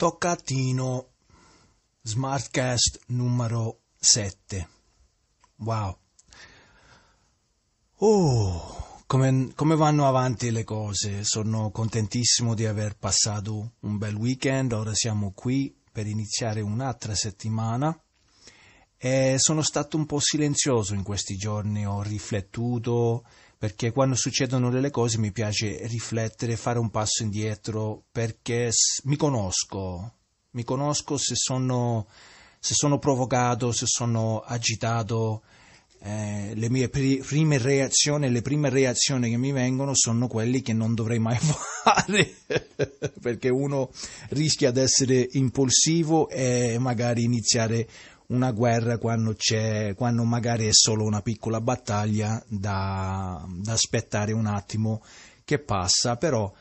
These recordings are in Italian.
Toccatino Smartcast numero 7. Wow. Oh, come, come, vanno avanti le cose? Sono contentissimo di aver passato un bel weekend. Ora siamo qui per iniziare un'altra settimana. E sono stato un po' silenzioso in questi giorni, ho riflettuto, perché quando succedono delle cose mi piace riflettere, fare un passo indietro, perché mi conosco, mi conosco se sono, se sono provocato, se sono agitato, eh, le mie prime reazioni, le prime reazioni che mi vengono sono quelle che non dovrei mai fare, perché uno rischia di essere impulsivo e magari iniziare una guerra quando, quando magari è solo una piccola battaglia da, da aspettare un attimo che passa, però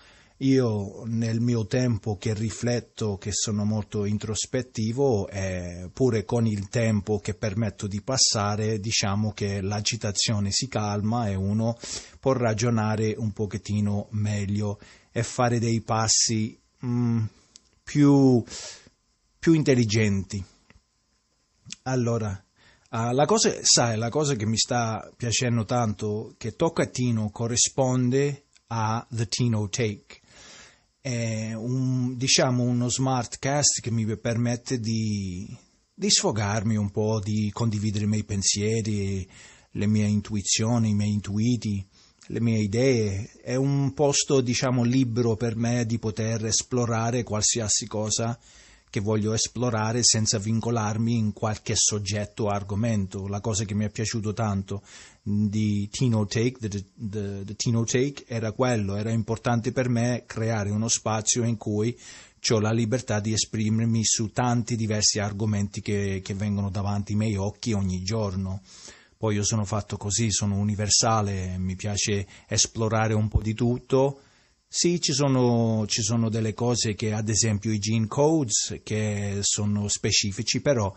io nel mio tempo che rifletto, che sono molto introspettivo, eh, pure con il tempo che permetto di passare, diciamo che l'agitazione si calma e uno può ragionare un pochettino meglio e fare dei passi mm, più, più intelligenti. Allora, uh, la cosa, sai, la cosa che mi sta piacendo tanto, che Tocca Tino corrisponde a The Tino Take. È un, diciamo uno smart cast che mi permette di, di sfogarmi un po', di condividere i miei pensieri, le mie intuizioni, i miei intuiti, le mie idee. È un posto, diciamo, libero per me di poter esplorare qualsiasi cosa che voglio esplorare senza vincolarmi in qualche soggetto o argomento. La cosa che mi è piaciuto tanto di Tino Take, the, the, the Tino Take era quello, era importante per me creare uno spazio in cui ho la libertà di esprimermi su tanti diversi argomenti che, che vengono davanti ai miei occhi ogni giorno. Poi io sono fatto così, sono universale, mi piace esplorare un po' di tutto, sì, ci sono, ci sono, delle cose che, ad esempio, i gene codes che sono specifici, però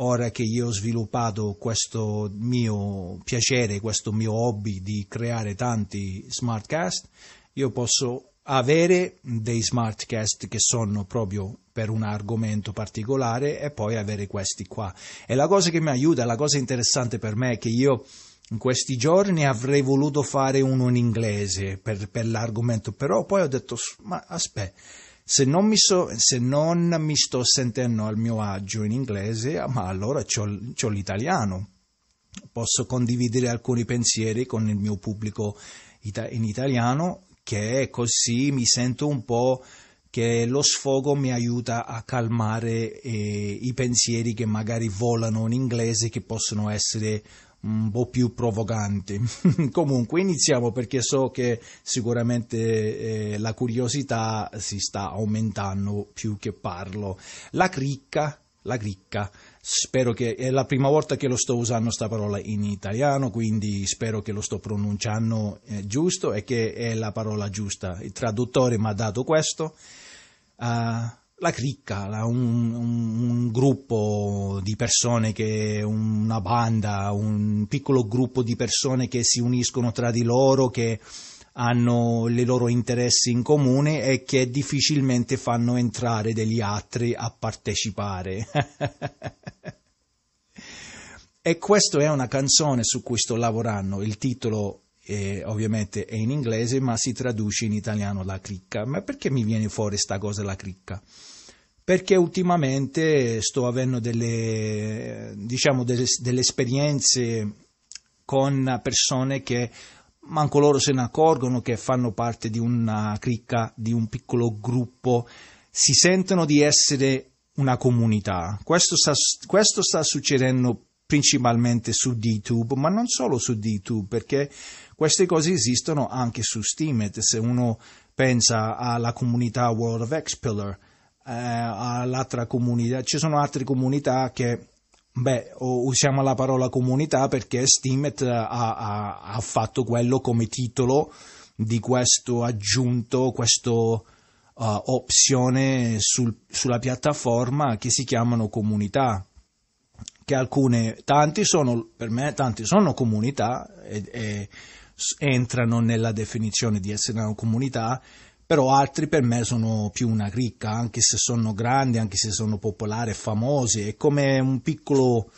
ora che io ho sviluppato questo mio piacere, questo mio hobby di creare tanti smartcast, io posso avere dei smartcast che sono proprio per un argomento particolare e poi avere questi qua. E la cosa che mi aiuta, la cosa interessante per me è che io in questi giorni avrei voluto fare uno in inglese per, per l'argomento, però poi ho detto, ma aspetta, se non, mi so, se non mi sto sentendo al mio agio in inglese, ma allora ho l'italiano. Posso condividere alcuni pensieri con il mio pubblico in italiano, che così mi sento un po' che lo sfogo mi aiuta a calmare eh, i pensieri che magari volano in inglese, che possono essere un po' più provocanti. Comunque iniziamo perché so che sicuramente eh, la curiosità si sta aumentando più che parlo. La cricca, la cricca, spero che è la prima volta che lo sto usando questa parola in italiano, quindi spero che lo sto pronunciando eh, giusto e che è la parola giusta. Il traduttore mi ha dato questo. Uh, la cricca, la, un, un, gruppo di persone, che, una banda, un piccolo gruppo di persone che si uniscono tra di loro, che hanno i loro interessi in comune e che difficilmente fanno entrare degli altri a partecipare. e questa è una canzone su cui sto lavorando, il titolo eh, ovviamente è in inglese, ma si traduce in italiano la cricca. Ma perché mi viene fuori sta cosa la cricca? Perché ultimamente sto avendo delle, diciamo, delle, delle esperienze con persone che manco loro se ne accorgono che fanno parte di una cricca, di un piccolo gruppo, si sentono di essere una comunità. Questo sta, questo sta succedendo principalmente su DTube, ma non solo su DTube, perché queste cose esistono anche su Steemit. Se uno pensa alla comunità World of X-Pillar, eh, all'altra comunità, ci sono altre comunità che Beh, usiamo la parola comunità perché Steemit ha, ha, ha, fatto quello come titolo di questo aggiunto, questa uh, opzione sul, sulla piattaforma che si chiamano comunità che alcune, tanti sono, per me tanti sono comunità e, e entrano nella definizione di essere una comunità, però altri per me sono più una cricca, anche se sono grandi, anche se sono popolari famosi, è come un piccolo,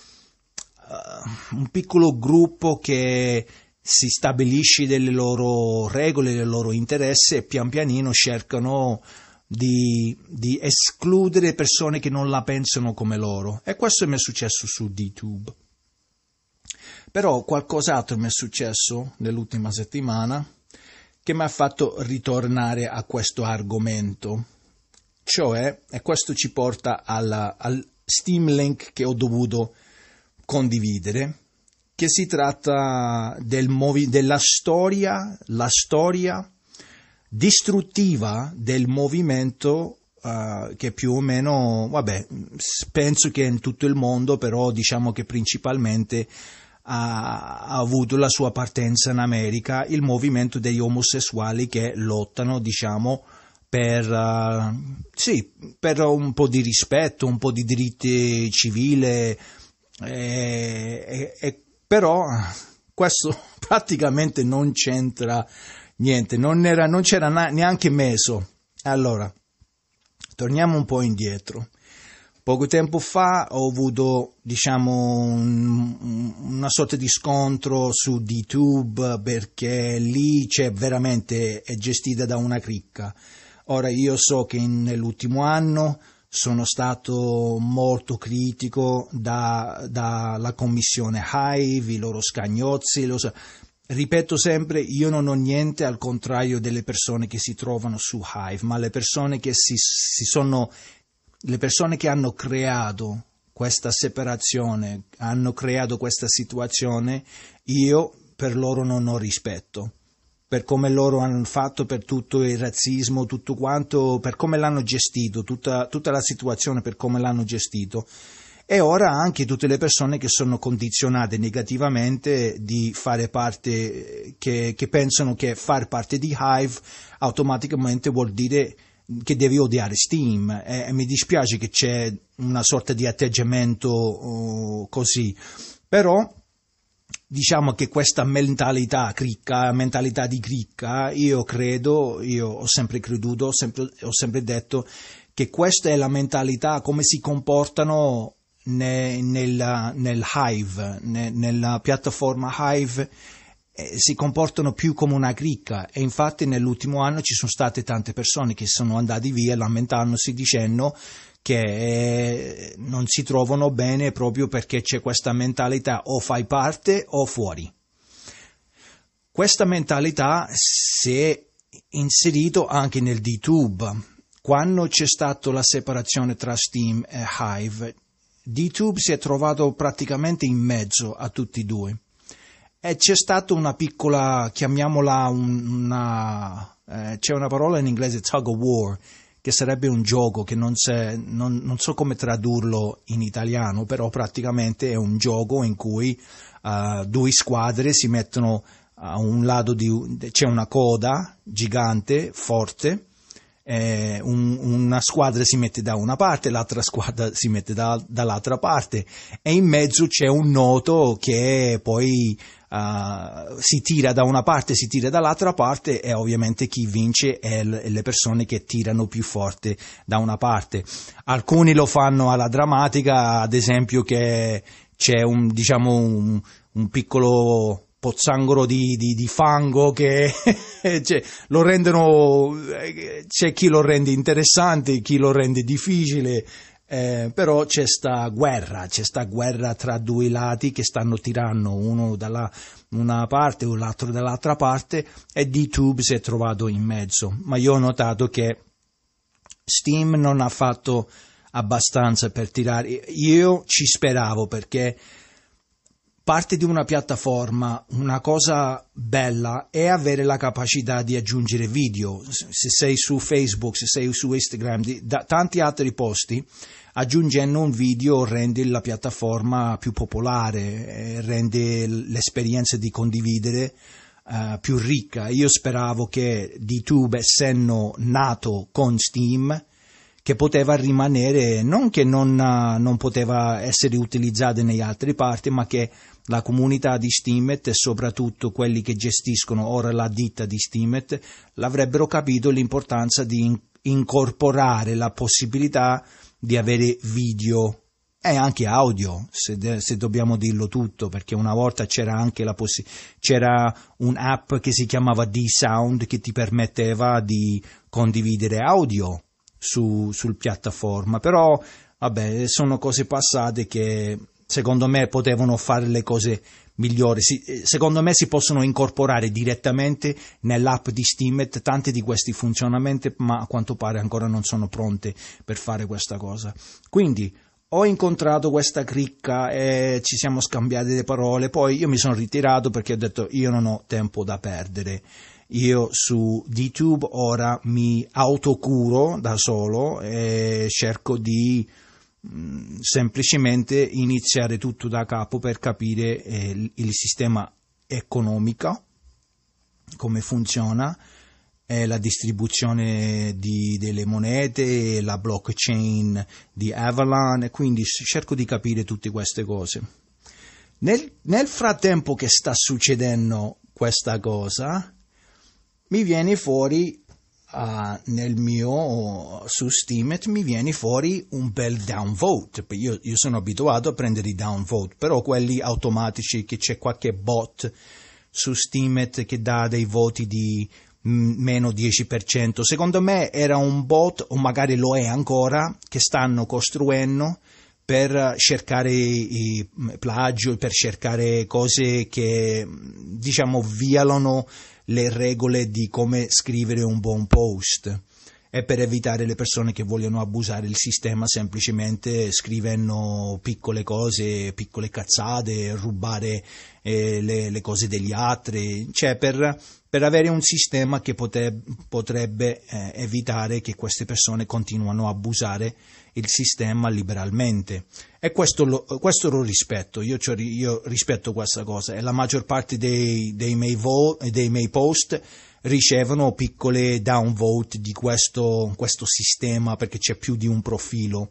uh, un piccolo gruppo che si stabilisce delle loro regole, dei loro interessi e pian pianino cercano di, di, escludere persone che non la pensano come loro. E questo mi è successo su DTube. Però qualcos'altro mi è successo nell'ultima settimana che mi ha fatto ritornare a questo argomento. Cioè, e questo ci porta alla, al Steam Link che ho dovuto condividere, che si tratta del movi- della storia, la storia distruttiva del movimento uh, che più o meno, vabbè, penso che in tutto il mondo, però diciamo che principalmente ha, ha, avuto la sua partenza in America, il movimento degli omosessuali che lottano, diciamo, per, uh, sì, per un po' di rispetto, un po' di diritti civili, e, e, e, però questo praticamente non c'entra niente, non, era, non c'era neanche meso. Allora, torniamo un po' indietro. Poco tempo fa ho avuto, diciamo, un, una sorta di scontro su DTube perché lì c'è veramente, è gestita da una cricca. Ora io so che nell'ultimo anno sono stato molto critico dalla da commissione Hive, i loro scagnozzi, lo so. Ripeto sempre, io non ho niente al contrario delle persone che si trovano su Hive, ma le persone che si, si sono le persone che hanno creato questa separazione, hanno creato questa situazione, io per loro non ho rispetto. Per come loro hanno fatto per tutto il razzismo, tutto quanto, per come l'hanno gestito, tutta, tutta la situazione, per come l'hanno gestito. E ora anche tutte le persone che sono condizionate negativamente di fare parte, che, che pensano che far parte di Hive automaticamente vuol dire che devi odiare Steam e, e mi dispiace che c'è una sorta di atteggiamento uh, così, però diciamo che questa mentalità cricca, mentalità di cricca, io credo, io ho sempre creduto, ho sempre, ho sempre detto che questa è la mentalità, come si comportano ne, nel, nel Hive, ne, nella piattaforma Hive si comportano più come una cricca e infatti nell'ultimo anno ci sono state tante persone che sono andate via lamentandosi dicendo che eh, non si trovano bene proprio perché c'è questa mentalità o fai parte o fuori. Questa mentalità si è inserito anche nel DTube. Quando c'è stata la separazione tra Steam e Hive, DTube si è trovato praticamente in mezzo a tutti e due e c'è stata una piccola, chiamiamola una, eh, c'è una parola in inglese tug of war, che sarebbe un gioco che non, non, non, so come tradurlo in italiano, però praticamente è un gioco in cui uh, due squadre si mettono a un lato di, c'è una coda gigante, forte, eh, un, una squadra si mette da una parte, l'altra squadra si mette da, dall'altra parte e in mezzo c'è un noto che poi uh, si tira da una parte, si tira dall'altra parte e ovviamente chi vince è l- le persone che tirano più forte da una parte. Alcuni lo fanno alla drammatica, ad esempio che c'è un, diciamo, un, un piccolo pozzangolo di, di, di fango che cioè, lo rendono, c'è chi lo rende interessante, chi lo rende difficile, eh, però c'è sta guerra, c'è sta guerra tra due lati che stanno tirando uno da una parte o l'altro dall'altra parte e D-Tube si è trovato in mezzo. Ma io ho notato che Steam non ha fatto abbastanza per tirare. Io ci speravo perché parte di una piattaforma, una cosa bella è avere la capacità di aggiungere video. Se sei su Facebook, se sei su Instagram, da tanti altri posti, aggiungendo un video rende la piattaforma più popolare, eh, rende l'esperienza di condividere uh, più ricca. Io speravo che DTube, essendo nato con Steam, che poteva rimanere, non che non, non poteva essere utilizzata nei altri parti, ma che la comunità di Steemit e soprattutto quelli che gestiscono ora la ditta di Steemit l'avrebbero capito l'importanza di incorporare la possibilità di avere video e anche audio, se, se, dobbiamo dirlo tutto, perché una volta c'era anche la possibilità, c'era un'app che si chiamava D-Sound che ti permetteva di condividere audio su, sul piattaforma, però vabbè, sono cose passate che secondo me potevano fare le cose migliori. Si, eh, secondo me si possono incorporare direttamente nell'app di Steemit tanti di questi funzionamenti, ma a quanto pare ancora non sono pronte per fare questa cosa. Quindi ho incontrato questa cricca e ci siamo scambiati le parole, poi io mi sono ritirato perché ho detto io non ho tempo da perdere. Io su YouTube ora mi autocuro da solo e cerco di Mm, semplicemente iniziare tutto da capo per capire eh, il sistema economico, come funziona, eh, la distribuzione di, delle monete, la blockchain di Avalon, quindi cerco di capire tutte queste cose. Nel, nel frattempo che sta succedendo questa cosa, mi viene fuori uh, nel mio su Steemit mi viene fuori un bel downvote. Io, io sono abituato a prendere i downvote, però quelli automatici che c'è qualche bot su Steemit che dà dei voti di meno 10%. Secondo me era un bot, o magari lo è ancora, che stanno costruendo per cercare i plagio, per cercare cose che diciamo violano le regole di come scrivere un buon post e per evitare le persone che vogliono abusare il sistema semplicemente scrivendo piccole cose, piccole cazzate, rubare eh, le, le, cose degli altri, cioè per, per avere un sistema che pote, potrebbe eh, evitare che queste persone continuino a abusare il sistema liberalmente. E questo lo, questo lo rispetto, io, cioè, io, rispetto questa cosa e la maggior parte dei, dei, miei, vo, dei miei post ricevono piccole downvote di questo, questo sistema perché c'è più di un profilo.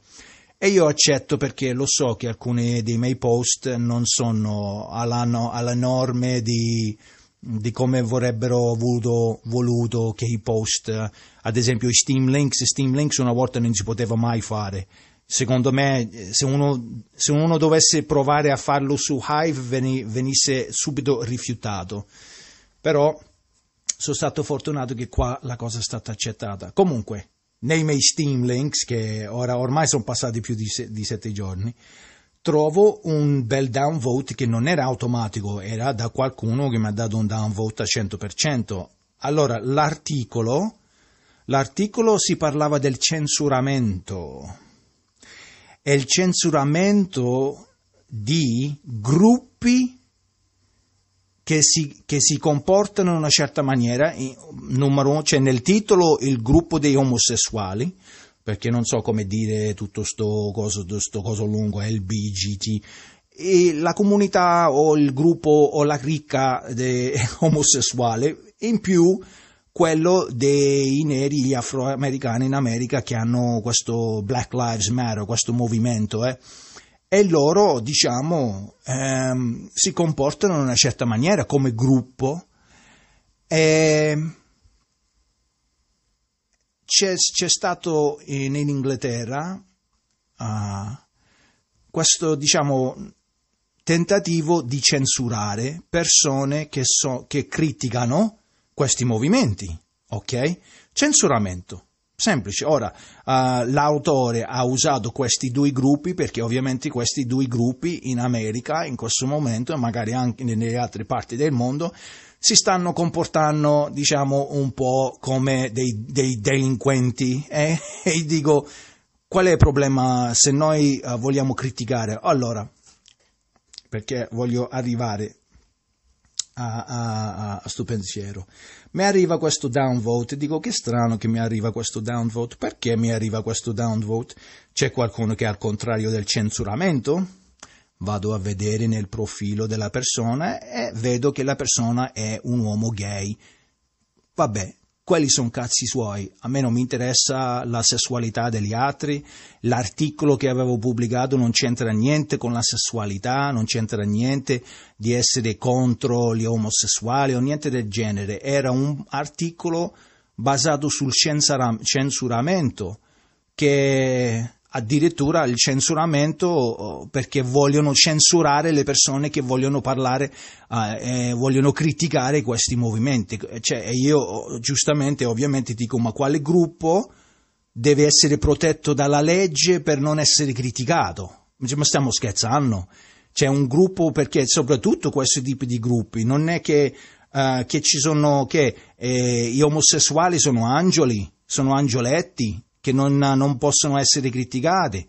E io accetto perché lo so che alcuni dei miei post non sono alla, alla norme di, di come vorrebbero voluto, voluto, che i post, ad esempio i Steam Links, Steam Links una volta non si poteva mai fare. Secondo me, se uno, se uno dovesse provare a farlo su Hive venisse subito rifiutato. Però sono stato fortunato che qua la cosa è stata accettata. Comunque, nei miei Steam Links, che ora ormai sono passati più di, se, di sette giorni, trovo un bel downvote che non era automatico, era da qualcuno che mi ha dato un downvote al 100%. Allora, l'articolo, l'articolo si parlava del censuramento e il censuramento di gruppi che si, che si, comportano in una certa maniera, numero uno, c'è nel titolo il gruppo dei omosessuali, perché non so come dire tutto sto coso, sto coso lungo, LBGT, e la comunità o il gruppo o la cricca omosessuale, in più quello dei neri, afroamericani in America che hanno questo Black Lives Matter, questo movimento, eh e loro, diciamo, ehm, si comportano in una certa maniera come gruppo. E c'è, c'è stato in, in Inghilterra uh, questo, diciamo, tentativo di censurare persone che, so, che criticano questi movimenti, ok? Censuramento. Semplice. Ora, uh, l'autore ha usato questi due gruppi perché ovviamente questi due gruppi in America in questo momento e magari anche nelle altre parti del mondo si stanno comportando, diciamo, un po' come dei, dei delinquenti. Eh? E dico, qual è il problema se noi uh, vogliamo criticare? Allora, perché voglio arrivare a, a, a, sto pensiero mi arriva questo downvote, dico che strano che mi arriva questo downvote, perché mi arriva questo downvote? C'è qualcuno che è al contrario del censuramento? Vado a vedere nel profilo della persona e vedo che la persona è un uomo gay. Vabbè, quelli sono cazzi suoi, a me non mi interessa la sessualità degli altri, l'articolo che avevo pubblicato non c'entra niente con la sessualità, non c'entra niente di essere contro gli omosessuali o niente del genere, era un articolo basato sul censuramento che addirittura il censuramento oh, perché vogliono censurare le persone che vogliono parlare eh, vogliono criticare questi movimenti. Cioè, io oh, giustamente ovviamente dico ma quale gruppo deve essere protetto dalla legge per non essere criticato? Ma stiamo scherzando. C'è un gruppo perché soprattutto questo tipo di gruppi non è che, uh, che ci sono che eh, gli omosessuali sono angeli sono angioletti che non, non possono essere criticati.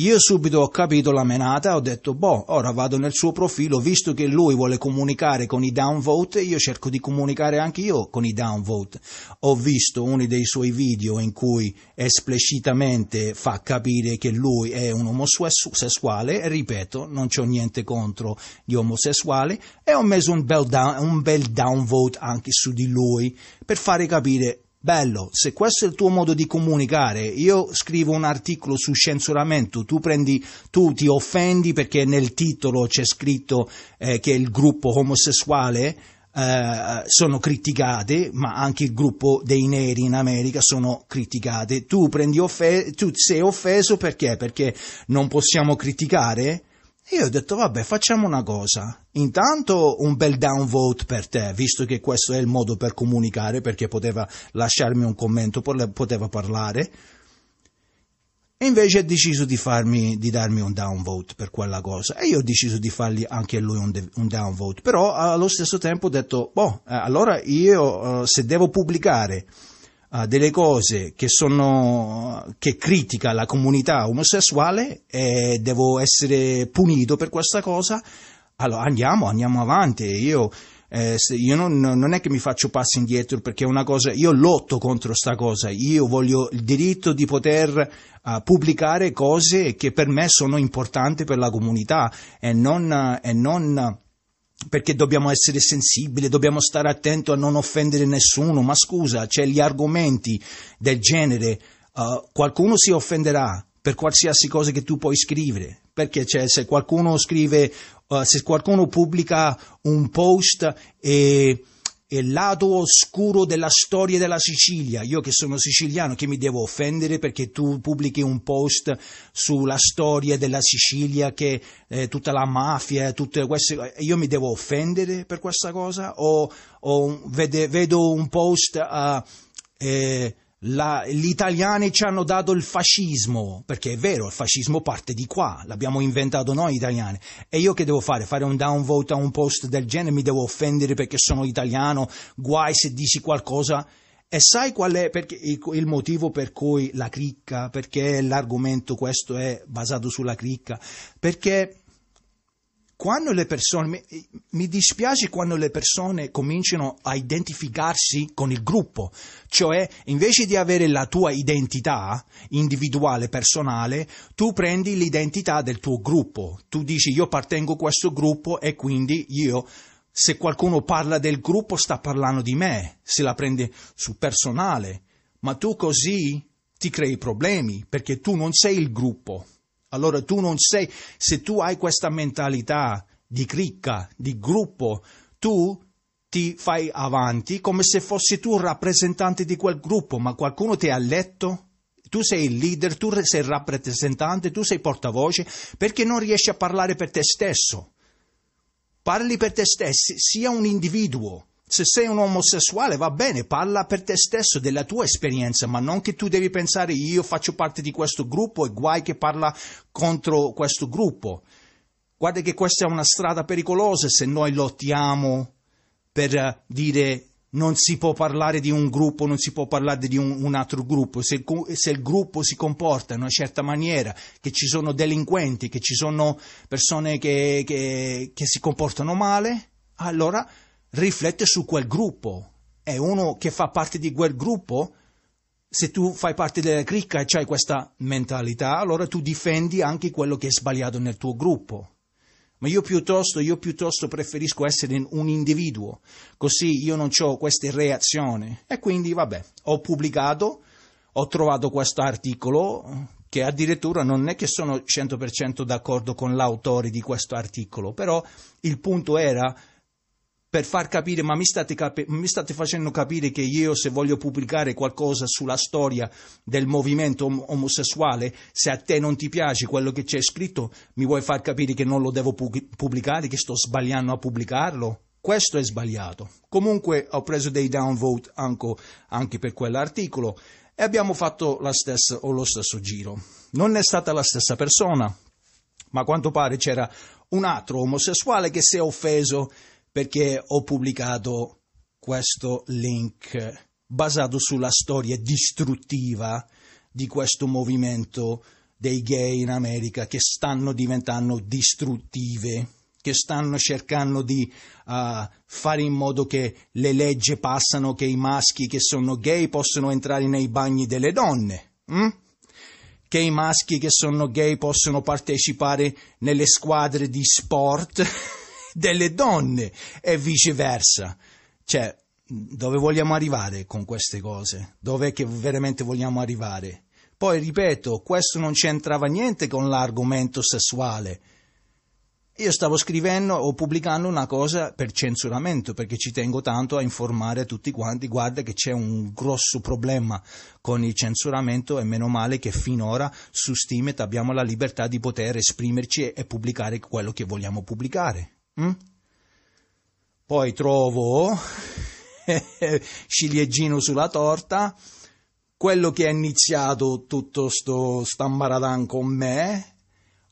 Io subito ho capito la menata ho detto, boh, ora vado nel suo profilo, visto che lui vuole comunicare con i downvote, io cerco di comunicare anche io con i downvote. Ho visto uno dei suoi video in cui esplicitamente fa capire che lui è un omosessuale, e ripeto, non c'ho niente contro gli omosessuali, e ho messo un bel, down, un bel downvote anche su di lui, per fare capire Bello, se questo è il tuo modo di comunicare, io scrivo un articolo su censuramento, tu, prendi, tu ti offendi perché nel titolo c'è scritto eh, che il gruppo omosessuale eh, sono criticate, ma anche il gruppo dei neri in America sono criticate. Tu, prendi offe- tu sei offeso perché? Perché non possiamo criticare? E io ho detto, vabbè, facciamo una cosa. Intanto un bel downvote per te, visto che questo è il modo per comunicare, perché poteva lasciarmi un commento, poteva parlare. E invece ha deciso di, farmi, di darmi un downvote per quella cosa. E io ho deciso di fargli anche lui un, de- un downvote. Però allo stesso tempo ho detto, boh, eh, allora io uh, se devo pubblicare uh, delle cose che, sono, che critica la comunità omosessuale e devo essere punito per questa cosa, allora andiamo, andiamo avanti. Io, eh, io non, non, è che mi faccio passi indietro perché è una cosa, io lotto contro questa cosa, io voglio il diritto di poter uh, pubblicare cose che per me sono importanti per la comunità e non, e non perché dobbiamo essere sensibili, dobbiamo stare attenti a non offendere nessuno, ma scusa, c'è gli argomenti del genere, uh, qualcuno si offenderà per qualsiasi cosa che tu puoi scrivere, perché cioè, se qualcuno scrive, uh, se qualcuno pubblica un post e il lato oscuro della storia della Sicilia. Io che sono siciliano, che mi devo offendere perché tu pubblichi un post sulla storia della Sicilia, che eh, tutta la mafia, tutte queste io mi devo offendere per questa cosa? O, o vede, vedo un post a... Eh, la, gli italiani ci hanno dato il fascismo, perché è vero, il fascismo parte di qua, l'abbiamo inventato noi italiani. E io che devo fare? Fare un downvote a un post del genere? Mi devo offendere perché sono italiano? Guai se dici qualcosa? E sai qual è il, il motivo per cui la cricca, perché l'argomento questo è basato sulla cricca? Perché quando le persone, mi, dispiace quando le persone cominciano a identificarsi con il gruppo, cioè invece di avere la tua identità individuale, personale, tu prendi l'identità del tuo gruppo, tu dici io appartengo a questo gruppo e quindi io, se qualcuno parla del gruppo sta parlando di me, se la prende su personale, ma tu così ti crei problemi perché tu non sei il gruppo. Allora tu non sei, se tu hai questa mentalità di cricca, di gruppo, tu ti fai avanti come se fossi tu rappresentante di quel gruppo, ma qualcuno ti ha letto? Tu sei il leader, tu sei il rappresentante, tu sei portavoce, perché non riesci a parlare per te stesso? Parli per te stesso, sia un individuo. Se sei un omosessuale va bene, parla per te stesso della tua esperienza, ma non che tu devi pensare io faccio parte di questo gruppo e guai che parla contro questo gruppo. Guarda che questa è una strada pericolosa se noi lottiamo per dire non si può parlare di un gruppo, non si può parlare di un, un altro gruppo, se, se, il gruppo si comporta in una certa maniera, che ci sono delinquenti, che ci sono persone che, che, che si comportano male, allora riflette su quel gruppo. È uno che fa parte di quel gruppo. Se tu fai parte della cricca e hai questa mentalità, allora tu difendi anche quello che è sbagliato nel tuo gruppo. Ma io piuttosto, io piuttosto preferisco essere un individuo, così io non ho queste reazioni. E quindi, vabbè, ho pubblicato, ho trovato questo articolo che addirittura non è che sono 100% d'accordo con l'autore di questo articolo, però il punto era per far capire, ma mi state, capi- mi state, facendo capire che io se voglio pubblicare qualcosa sulla storia del movimento om- omosessuale, se a te non ti piace quello che c'è scritto, mi vuoi far capire che non lo devo pu- pubblicare, che sto sbagliando a pubblicarlo? Questo è sbagliato. Comunque ho preso dei downvote anche, anche per quell'articolo e abbiamo fatto stessa, lo stesso giro. Non è stata la stessa persona, ma a quanto pare c'era un altro omosessuale che si è offeso perché ho pubblicato questo link basato sulla storia distruttiva di questo movimento dei gay in America che stanno diventando distruttive, che stanno cercando di uh, fare in modo che le leggi passano che i maschi che sono gay possono entrare nei bagni delle donne. Hm? che i maschi che sono gay possono partecipare nelle squadre di sport delle donne e viceversa. Cioè, dove vogliamo arrivare con queste cose? Dov'è che veramente vogliamo arrivare? Poi, ripeto, questo non c'entrava niente con l'argomento sessuale. Io stavo scrivendo o pubblicando una cosa per censuramento perché ci tengo tanto a informare tutti quanti, guarda che c'è un grosso problema con il censuramento e meno male che finora su Steam abbiamo la libertà di poter esprimerci e pubblicare quello che vogliamo pubblicare. Mm? Poi trovo ciliegino sulla torta, quello che ha iniziato tutto sto stambaradan con me,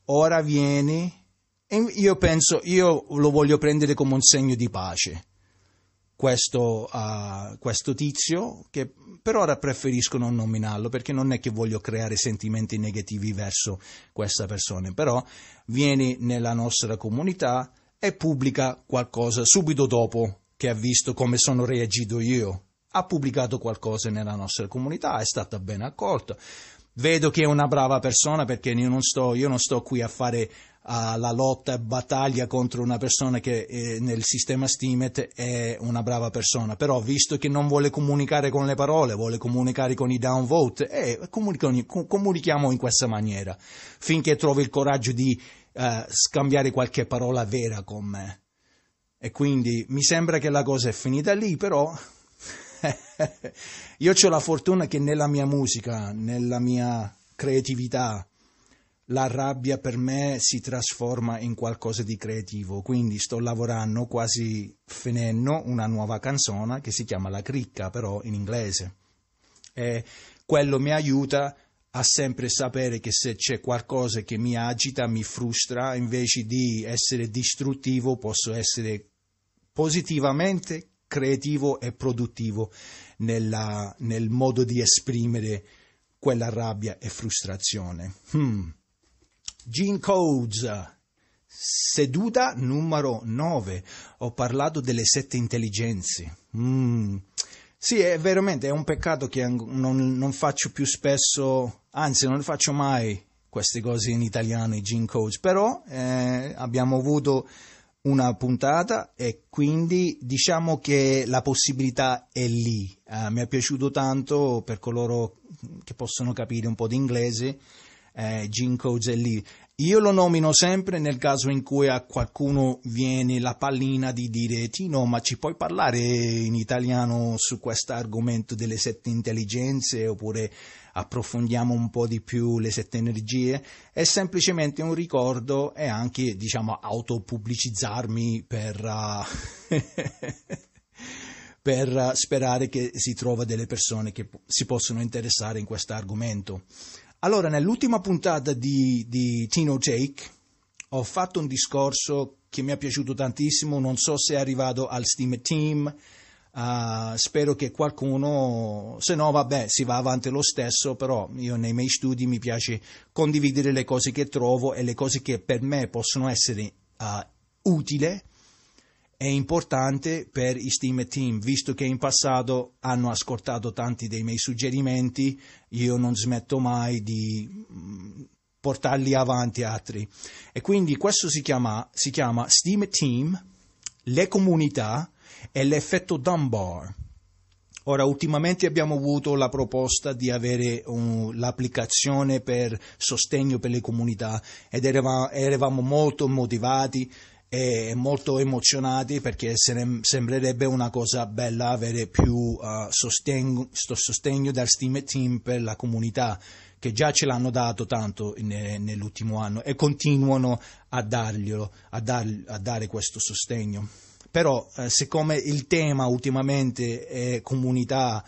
ora vieni e io penso, io lo voglio prendere come un segno di pace. Questo, uh, questo tizio, che per ora preferisco non nominarlo perché non è che voglio creare sentimenti negativi verso questa persona, però vieni nella nostra comunità, e pubblica qualcosa subito dopo che ha visto come sono reagito io. Ha pubblicato qualcosa nella nostra comunità, è stata ben accolta. Vedo che è una brava persona perché io non sto, io non sto qui a fare uh, la lotta e battaglia contro una persona che eh, nel sistema Steamet è una brava persona, però visto che non vuole comunicare con le parole, vuole comunicare con i downvote, eh, comunichiamo in questa maniera, finché trovi il coraggio di uh, scambiare qualche parola vera con me. E quindi mi sembra che la cosa è finita lì, però io ho la fortuna che nella mia musica, nella mia creatività, la rabbia per me si trasforma in qualcosa di creativo, quindi sto lavorando quasi finendo una nuova canzone che si chiama La cricca, però in inglese. E quello mi aiuta a sempre sapere che se c'è qualcosa che mi agita, mi frustra, invece di essere distruttivo posso essere positivamente creativo e produttivo nella, nel modo di esprimere quella rabbia e frustrazione. Hmm. Gene Codes, seduta numero 9. Ho parlato delle sette intelligenze. Mm. Sì, è veramente è un peccato che non, non, faccio più spesso, anzi non faccio mai queste cose in italiano, i gene codes, però eh, abbiamo avuto una puntata e quindi diciamo che la possibilità è lì. Uh, mi è piaciuto tanto per coloro che possono capire un po' di inglese, eh, Gene Codes è lì. Io lo nomino sempre nel caso in cui a qualcuno viene la pallina di dire Tino, ma ci puoi parlare in italiano su questo argomento delle sette intelligenze oppure approfondiamo un po' di più le sette energie? È semplicemente un ricordo e anche, diciamo, autopubblicizzarmi per... Uh, per sperare che si trova delle persone che si possono interessare in questo argomento. Allora, nell'ultima puntata di, di Tino Take ho fatto un discorso che mi è piaciuto tantissimo, non so se è arrivato al Steam Team, uh, spero che qualcuno, se no vabbè si va avanti lo stesso, però io nei miei studi mi piace condividere le cose che trovo e le cose che per me possono essere uh, utili è importante per i Steam Team, visto che in passato hanno ascoltato tanti dei miei suggerimenti, io non smetto mai di mm, portarli avanti altri. E quindi questo si chiama, si chiama Steam Team, le comunità e l'effetto Dunbar. Ora, ultimamente abbiamo avuto la proposta di avere un, l'applicazione per sostegno per le comunità ed eravamo, eravamo molto motivati e molto emozionati perché ne, sembrerebbe una cosa bella avere più uh, sostegno, sostegno dal Steam Team per la comunità che già ce l'hanno dato tanto ne, nell'ultimo anno e continuano a, darglielo, a, dar, a dare questo sostegno però eh, siccome il tema ultimamente è comunità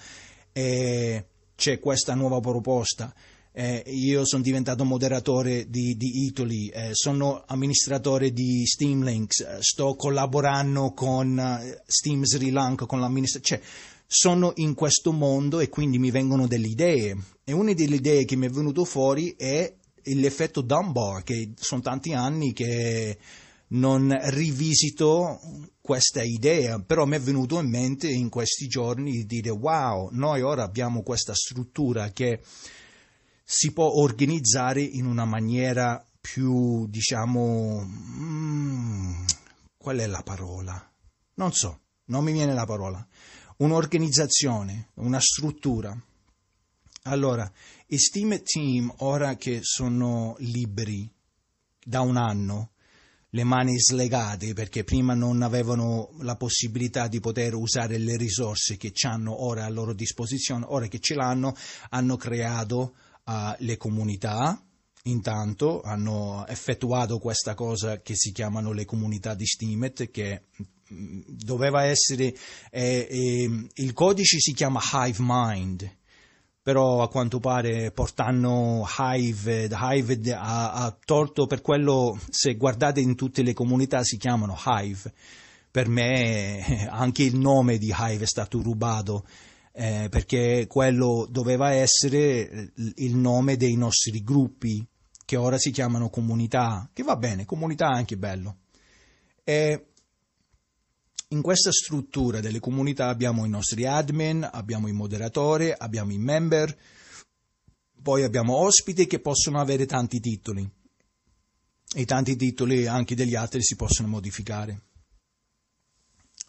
e c'è questa nuova proposta, eh, io sono diventato moderatore di, di Italy, eh, sono amministratore di Steam Links, eh, sto collaborando con eh, Steam Sri Lanka, con l'amministrazione, cioè sono in questo mondo e quindi mi vengono delle idee. E una delle idee che mi è venuto fuori è l'effetto Dunbar, che sono tanti anni che non rivisito questa idea, però mi è venuto in mente in questi giorni di dire wow, noi ora abbiamo questa struttura che si può organizzare in una maniera più, diciamo, mm, qual è la parola? Non so, non mi viene la parola. Un'organizzazione, una struttura. Allora, Steam Team, ora che sono liberi da un anno, le mani slegate perché prima non avevano la possibilità di poter usare le risorse che hanno ora a loro disposizione, ora che ce l'hanno hanno creato uh, le comunità, intanto hanno effettuato questa cosa che si chiamano le comunità di Steemit che mm, doveva essere eh, eh, il codice si chiama Hive Mind però a quanto pare portano Hive, Hive ha, ha torto per quello, se guardate in tutte le comunità si chiamano Hive, per me anche il nome di Hive è stato rubato, eh, perché quello doveva essere il nome dei nostri gruppi, che ora si chiamano comunità, che va bene, comunità è anche bello. E in questa struttura delle comunità abbiamo i nostri admin, abbiamo i moderatori, abbiamo i member, poi abbiamo ospiti che possono avere tanti titoli e tanti titoli anche degli altri si possono modificare.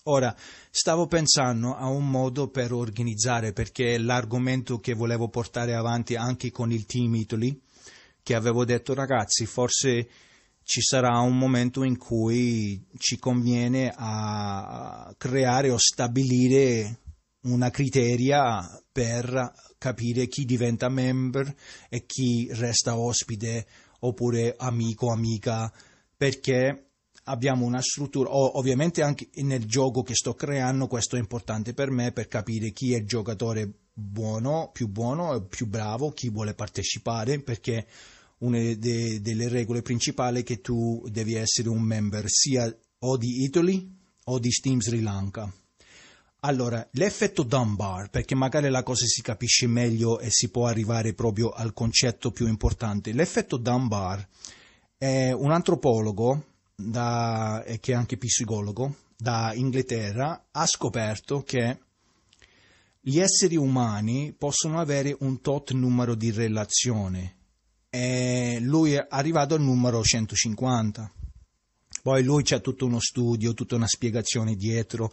Ora, stavo pensando a un modo per organizzare, perché l'argomento che volevo portare avanti anche con il team Italy, che avevo detto ragazzi, forse ci sarà un momento in cui ci conviene a creare o stabilire una criteria per capire chi diventa member e chi resta ospite oppure amico o amica perché abbiamo una struttura. O, ovviamente anche nel gioco che sto creando questo è importante per me per capire chi è il giocatore buono, più buono, più bravo, chi vuole partecipare perché una de, delle regole principali è che tu devi essere un member sia o di Italy o di Steam Sri Lanka. Allora, l'effetto Dunbar, perché magari la cosa si capisce meglio e si può arrivare proprio al concetto più importante. L'effetto Dunbar è un antropologo, da, che è anche psicologo, da Inghilterra, ha scoperto che gli esseri umani possono avere un tot numero di relazioni e lui è arrivato al numero 150. Poi lui c'è tutto uno studio, tutta una spiegazione dietro,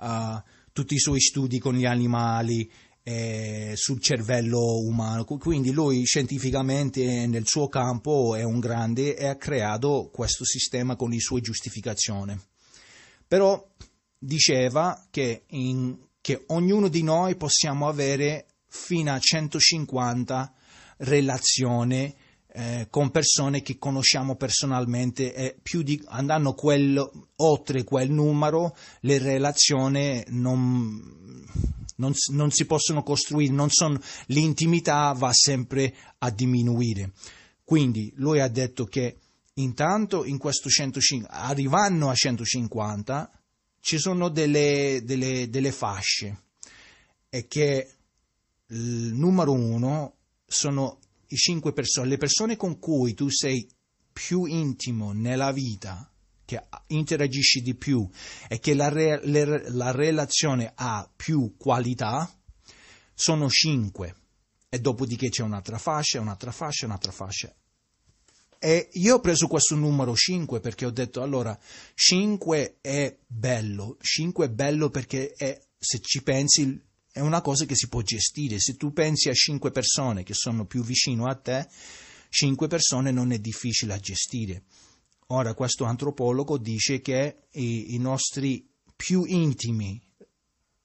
uh, tutti i suoi studi con gli animali, eh, sul cervello umano. Quindi lui scientificamente nel suo campo è un grande e ha creato questo sistema con le sue giustificazioni. Però diceva che, in, che ognuno di noi possiamo avere fino a 150 relazione eh, con persone che conosciamo personalmente e più di, andando quello, oltre quel numero le relazioni non, non, non si possono costruire, non sono, l'intimità va sempre a diminuire. Quindi lui ha detto che intanto in questo 150, arrivando a 150 ci sono delle, delle, delle fasce e che il numero uno sono persone, le persone con cui tu sei più intimo nella vita, che interagisci di più e che la, re, le, la relazione ha più qualità, sono cinque. E dopodiché c'è un'altra fascia, un'altra fascia, un'altra fascia. E io ho preso questo numero 5 perché ho detto allora 5 è bello, 5 è bello perché è, se ci pensi è una cosa che si può gestire. Se tu pensi a 5 persone che sono più vicino a te, 5 persone non è difficile a gestire. Ora questo antropologo dice che i, i nostri più intimi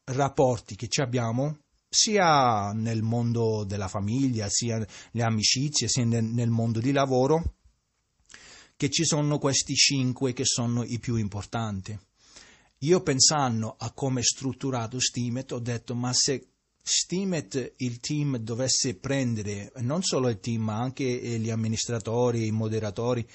rapporti che abbiamo sia nel mondo della famiglia, sia nelle amicizie, sia nel, nel mondo di lavoro, che ci sono questi cinque che sono i più importanti. Io pensando a come è strutturato Steamit ho detto ma se Steamit il team dovesse prendere, non solo il team ma anche gli amministratori, i moderatori,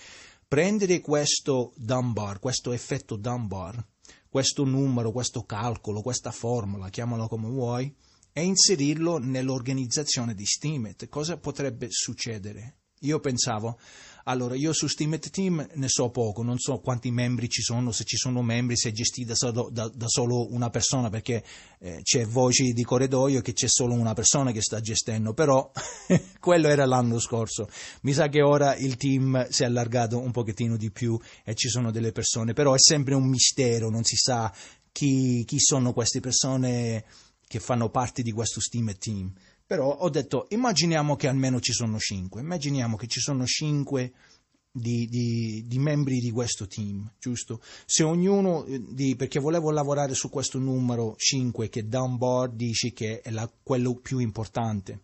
prendere questo Dunbar, questo effetto Dunbar, questo numero, questo calcolo, questa formula, chiamalo come vuoi, e inserirlo nell'organizzazione di Steamit, cosa potrebbe succedere? Io pensavo, allora io su Steamit Team ne so poco, non so quanti membri ci sono, se ci sono membri, se è gestita solo, da, da, solo una persona, perché eh, c'è voci di corridoio che c'è solo una persona che sta gestendo, però quello era l'anno scorso. Mi sa che ora il team si è allargato un pochettino di più e ci sono delle persone, però è sempre un mistero, non si sa chi, chi sono queste persone che fanno parte di questo Steamit Team. Però ho detto, immaginiamo che almeno ci sono cinque, immaginiamo che ci sono cinque di, di, di, membri di questo team, giusto? Se ognuno, eh, di, perché volevo lavorare su questo numero 5 che Dunbar dice che è la, quello più importante.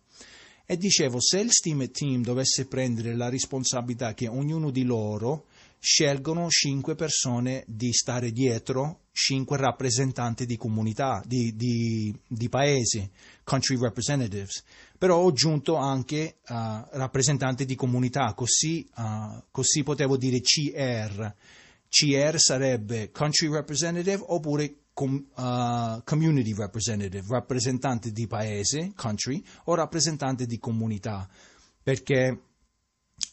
E dicevo, se il Steam Team dovesse prendere la responsabilità che ognuno di loro scelgono cinque persone di stare dietro, cinque rappresentanti di comunità, di, di, di paesi, country representatives. Però ho aggiunto anche uh, rappresentanti di comunità, così, uh, così potevo dire CR. CR sarebbe country representative oppure com, uh, community representative, rappresentante di paese, country, o rappresentante di comunità, perché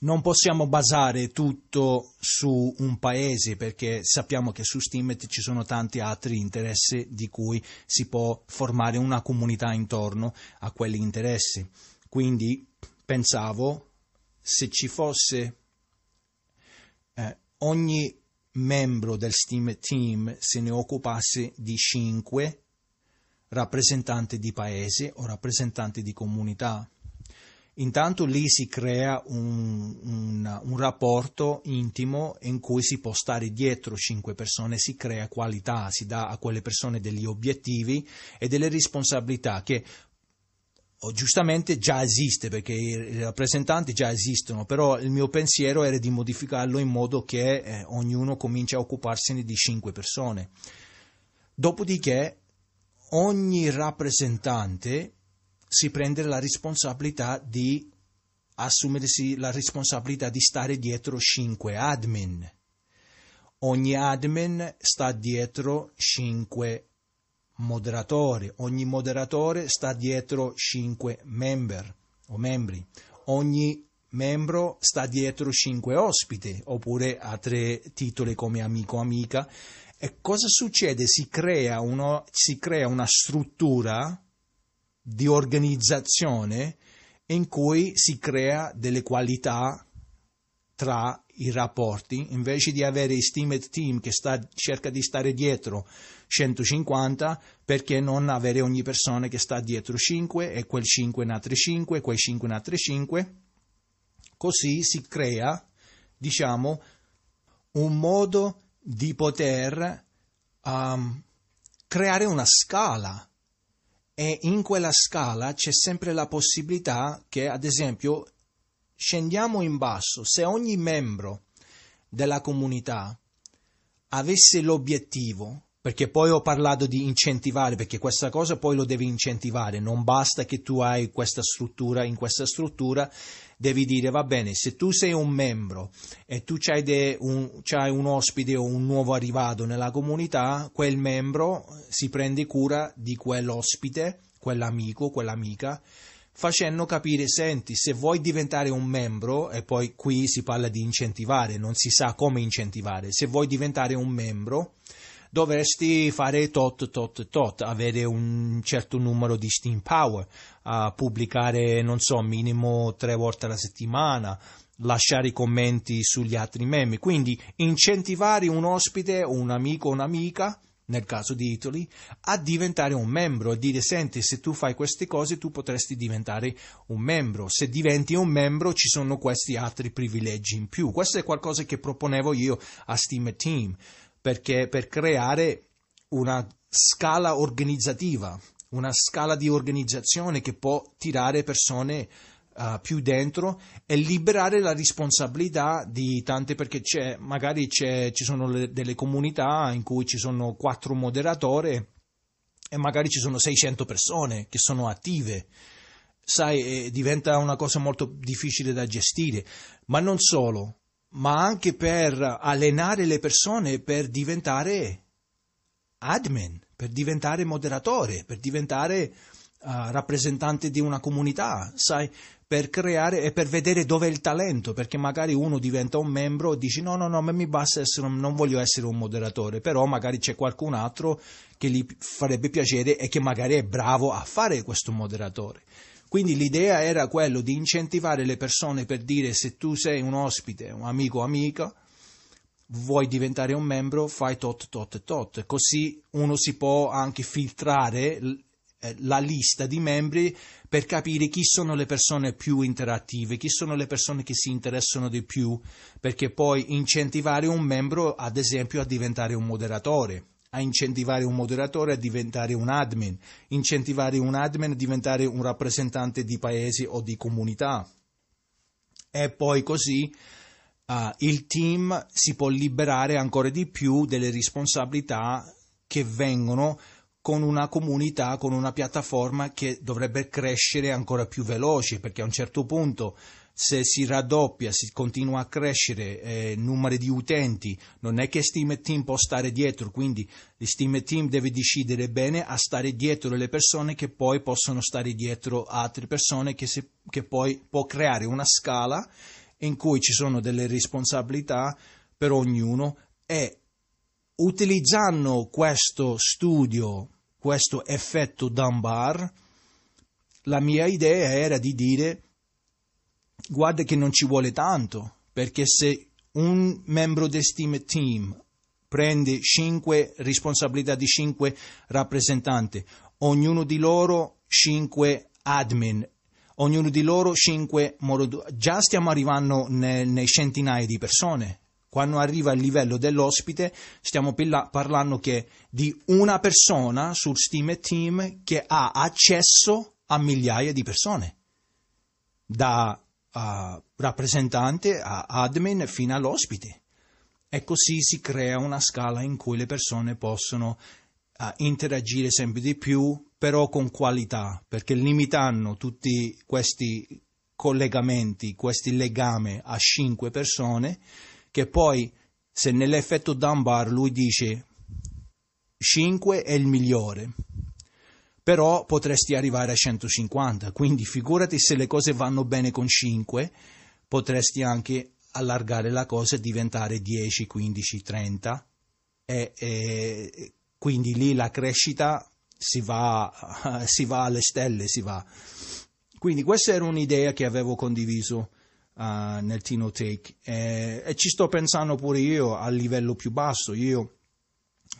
non possiamo basare tutto su un paese perché sappiamo che su Steamit ci sono tanti altri interessi di cui si può formare una comunità intorno a quegli interessi. Quindi pensavo se ci fosse eh, ogni membro del Steam Team se ne occupasse di cinque rappresentanti di paese o rappresentanti di comunità Intanto lì si crea un, un, un, rapporto intimo in cui si può stare dietro cinque persone, si crea qualità, si dà a quelle persone degli obiettivi e delle responsabilità che oh, giustamente già esiste perché i rappresentanti già esistono, però il mio pensiero era di modificarlo in modo che eh, ognuno cominci a occuparsene di cinque persone. Dopodiché ogni rappresentante si prende la responsabilità di assumersi la responsabilità di stare dietro cinque admin. Ogni admin sta dietro cinque moderatori, ogni moderatore sta dietro cinque member o membri, ogni membro sta dietro cinque ospiti oppure ha tre titoli come amico o amica. E cosa succede? Si crea, uno, si crea una struttura di organizzazione in cui si crea delle qualità tra i rapporti, invece di avere Steamed Team che sta, cerca di stare dietro 150, perché non avere ogni persona che sta dietro 5 e quel 5 in altre 5, quei 5 in altre 5. Così si crea, diciamo, un modo di poter um, creare una scala e in quella scala c'è sempre la possibilità che, ad esempio, scendiamo in basso, se ogni membro della comunità avesse l'obiettivo, perché poi ho parlato di incentivare, perché questa cosa poi lo devi incentivare, non basta che tu hai questa struttura, in questa struttura devi dire va bene, se tu sei un membro e tu c'hai, de, un, c'hai un ospite o un nuovo arrivato nella comunità, quel membro si prende cura di quell'ospite, quell'amico, quell'amica, facendo capire, senti, se vuoi diventare un membro, e poi qui si parla di incentivare, non si sa come incentivare, se vuoi diventare un membro, dovresti fare tot, tot, tot, avere un certo numero di Steam Power, uh, pubblicare, non so, minimo tre volte alla settimana, lasciare i commenti sugli altri meme, quindi incentivare un ospite o un amico o un'amica nel caso di Italy, a diventare un membro, a dire senti se tu fai queste cose tu potresti diventare un membro, se diventi un membro ci sono questi altri privilegi in più. Questo è qualcosa che proponevo io a Steam Team, perché per creare una scala organizzativa, una scala di organizzazione che può tirare persone uh, più dentro e liberare la responsabilità di tante perché c'è, magari c'è, ci sono le, delle comunità in cui ci sono quattro moderatori e magari ci sono 600 persone che sono attive. Sai, eh, diventa una cosa molto difficile da gestire, ma non solo, ma anche per allenare le persone per diventare admin, per diventare moderatore, per diventare uh, rappresentante di una comunità, sai, per creare e per vedere dove è il talento, perché magari uno diventa un membro e dice no, no, no, ma mi basta essere, non voglio essere un moderatore, però magari c'è qualcun altro che gli farebbe piacere e che magari è bravo a fare questo moderatore. Quindi l'idea era quello di incentivare le persone per dire se tu sei un ospite, un amico o amica, vuoi diventare un membro, fai tot, tot, tot. Così uno si può anche filtrare eh, la lista di membri per capire chi sono le persone più interattive, chi sono le persone che si interessano di più, perché poi incentivare un membro, ad esempio, a diventare un moderatore, a incentivare un moderatore a diventare un admin, incentivare un admin a diventare un rappresentante di paesi o di comunità. E poi così uh, il team si può liberare ancora di più delle responsabilità che vengono con una comunità, con una piattaforma che dovrebbe crescere ancora più veloce, perché a un certo punto se si raddoppia, si continua a crescere eh, numero di utenti, non è che Steam Team può stare dietro, quindi Steam Team deve decidere bene a stare dietro le persone che poi possono stare dietro altre persone che, si, che poi può creare una scala in cui ci sono delle responsabilità per ognuno e utilizzando questo studio questo effetto Dunbar, la mia idea era di dire guarda che non ci vuole tanto, perché se un membro del Team prende 5 responsabilità di 5 rappresentanti, ognuno di loro 5 admin, ognuno di loro 5 già stiamo arrivando nei, nei centinaia di persone. Quando arriva il livello dell'ospite, stiamo parlando che di una persona sul Steam Team che ha accesso a migliaia di persone, da uh, rappresentante a admin fino all'ospite. E così si crea una scala in cui le persone possono uh, interagire sempre di più, però con qualità, perché limitando tutti questi collegamenti, questi legami a cinque persone, che poi se nell'effetto Dunbar lui dice 5 è il migliore, però potresti arrivare a 150, quindi figurati se le cose vanno bene con 5, potresti anche allargare la cosa e diventare 10, 15, 30 e, e quindi lì la crescita si va, si va alle stelle, si va. Quindi questa era un'idea che avevo condiviso uh, nel Tinotech e, e ci sto pensando pure io a livello più basso. Io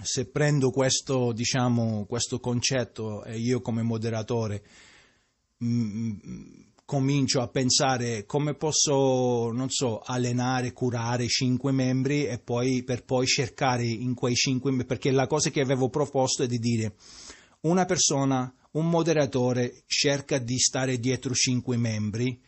se prendo questo, diciamo, questo concetto e io come moderatore mh, mm, mm, comincio a pensare come posso, non so, allenare, curare cinque membri e poi per poi cercare in quei cinque membri, perché la cosa che avevo proposto è di dire una persona, un moderatore cerca di stare dietro cinque membri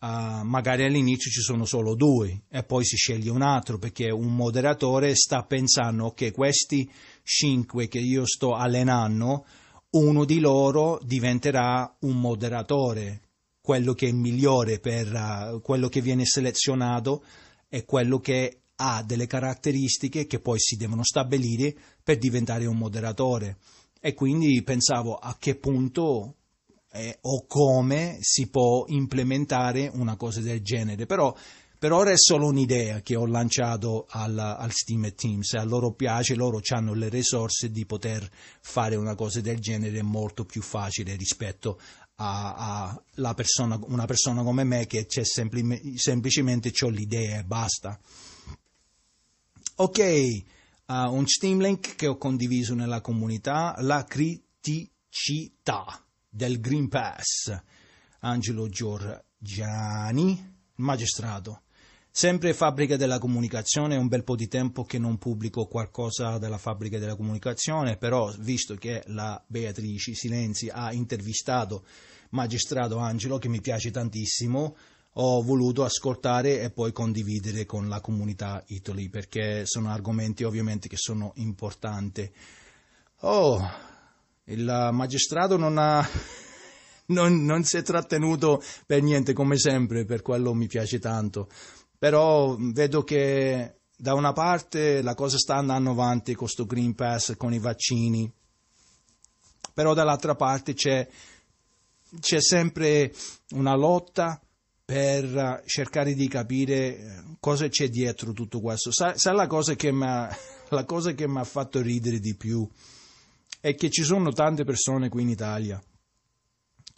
Uh, magari all'inizio ci sono solo due e poi si sceglie un altro perché un moderatore sta pensando che questi cinque che io sto allenando, uno di loro diventerà un moderatore, quello che è migliore per uh, quello che viene selezionato e quello che ha delle caratteristiche che poi si devono stabilire per diventare un moderatore. E quindi pensavo a che punto eh, o come si può implementare una cosa del genere, però Per ora è solo un'idea che ho lanciato al, al Steam Teams, a loro piace, loro hanno le risorse di poter fare una cosa del genere molto più facile rispetto a, a persona, una persona come me che c'è sempli, semplicemente ho l'idea e basta. Ok, uh, un Steam link che ho condiviso nella comunità, la criticità del Green Pass. Angelo Giorgiani, magistrato. Sempre fabbrica della comunicazione, è un bel po' di tempo che non pubblico qualcosa della fabbrica della comunicazione, però visto che la Beatrice Silenzi ha intervistato magistrato Angelo, che mi piace tantissimo, ho voluto ascoltare e poi condividere con la comunità Italy, perché sono argomenti ovviamente che sono importanti. Oh, il magistrato non ha... Non, non, si è trattenuto per niente come sempre, per quello mi piace tanto. Però vedo che da una parte la cosa sta andando avanti con questo Green Pass, con i vaccini, però dall'altra parte c'è, c'è sempre una lotta per cercare di capire eh, cosa c'è dietro tutto questo. Sai, sa la cosa che mi ha fatto ridere di più è che ci sono tante persone qui in Italia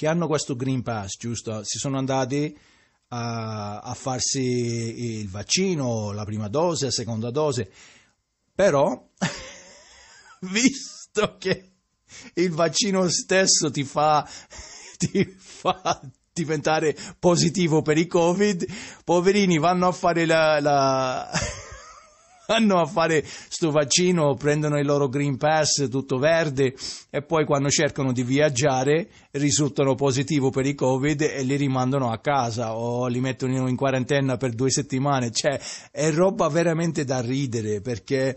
che hanno questo Green Pass, giusto? Si sono andati a, a farsi il vaccino, la prima dose, la seconda dose, però visto che il vaccino stesso ti fa, ti fa diventare positivo per i covid, poverini vanno a fare la, la vanno a fare sto vaccino, prendono il loro Green Pass tutto verde e poi quando cercano di viaggiare risultano positivo per i Covid e li rimandano a casa o li mettono in quarantena per due settimane. Cioè, è roba veramente da ridere perché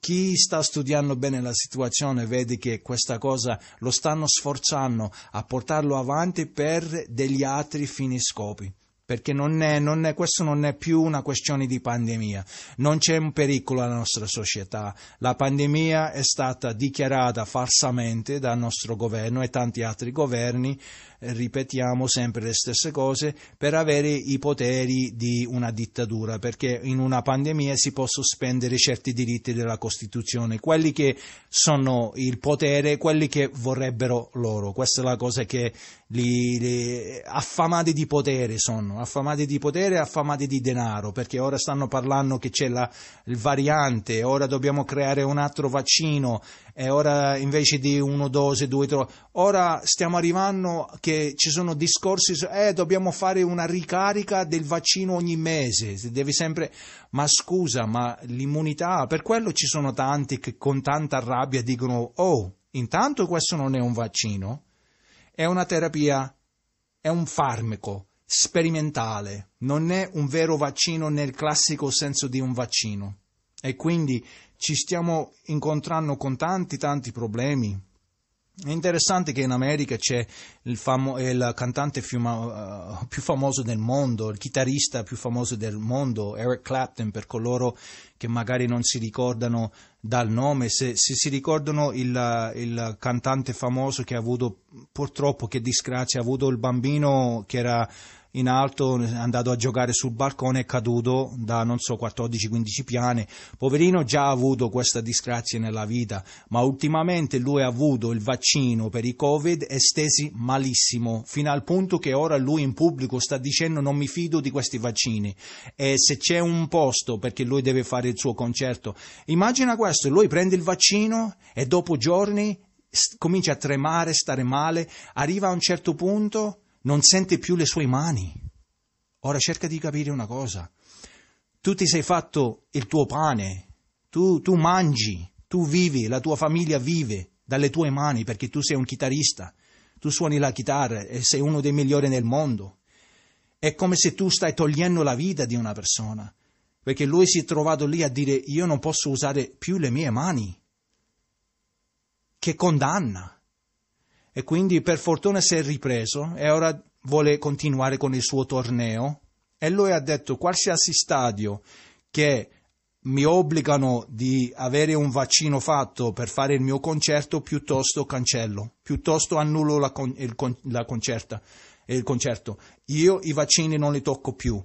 chi sta studiando bene la situazione vede che questa cosa lo stanno sforzando a portarlo avanti per degli altri fini scopi perché non è, non è, questo non è più una questione di pandemia, non c'è un pericolo alla nostra società, la pandemia è stata dichiarata falsamente dal nostro governo e tanti altri governi ripetiamo sempre le stesse cose per avere i poteri di una dittatura, perché in una pandemia si possono spendere certi diritti della Costituzione, quelli che sono il potere, quelli che vorrebbero loro. Questa è la cosa che li, li affamati di potere sono, affamati di potere e affamati di denaro, perché ora stanno parlando che c'è la, variante, ora dobbiamo creare un altro vaccino, e ora invece di una dose, due, tre, ora stiamo arrivando che ci sono discorsi, eh, dobbiamo fare una ricarica del vaccino ogni mese, devi sempre, ma scusa, ma l'immunità, per quello ci sono tanti che con tanta rabbia dicono, oh, intanto questo non è un vaccino, è una terapia, è un farmaco sperimentale, non è un vero vaccino nel classico senso di un vaccino. E quindi ci stiamo incontrando con tanti tanti problemi. È interessante che in America c'è il, famo- il cantante più, uh, più, famoso del mondo, il chitarrista più famoso del mondo, Eric Clapton, per coloro che magari non si ricordano dal nome, se, se si ricordano il, il, cantante famoso che ha avuto, purtroppo, che disgrazia, ha avuto il bambino che era in alto, è andato a giocare sul balcone, è caduto da non so 14-15 piani. Poverino già ha avuto questa disgrazia nella vita, ma ultimamente lui ha avuto il vaccino per i Covid e stesi malissimo, fino al punto che ora lui in pubblico sta dicendo non mi fido di questi vaccini. E se c'è un posto perché lui deve fare il suo concerto, immagina questo, lui prende il vaccino e dopo giorni comincia a tremare, stare male, arriva a un certo punto non sente più le sue mani. Ora cerca di capire una cosa. Tu ti sei fatto il tuo pane, tu, tu mangi, tu vivi, la tua famiglia vive dalle tue mani perché tu sei un chitarrista, tu suoni la chitarra e sei uno dei migliori nel mondo. È come se tu stai togliendo la vita di una persona, perché lui si è trovato lì a dire io non posso usare più le mie mani. Che condanna. E quindi per fortuna si è ripreso e ora vuole continuare con il suo torneo. E lui ha detto qualsiasi stadio che mi obbligano di avere un vaccino fatto per fare il mio concerto, piuttosto cancello, piuttosto annullo la, con, il, la concerta, il concerto. Io i vaccini non li tocco più.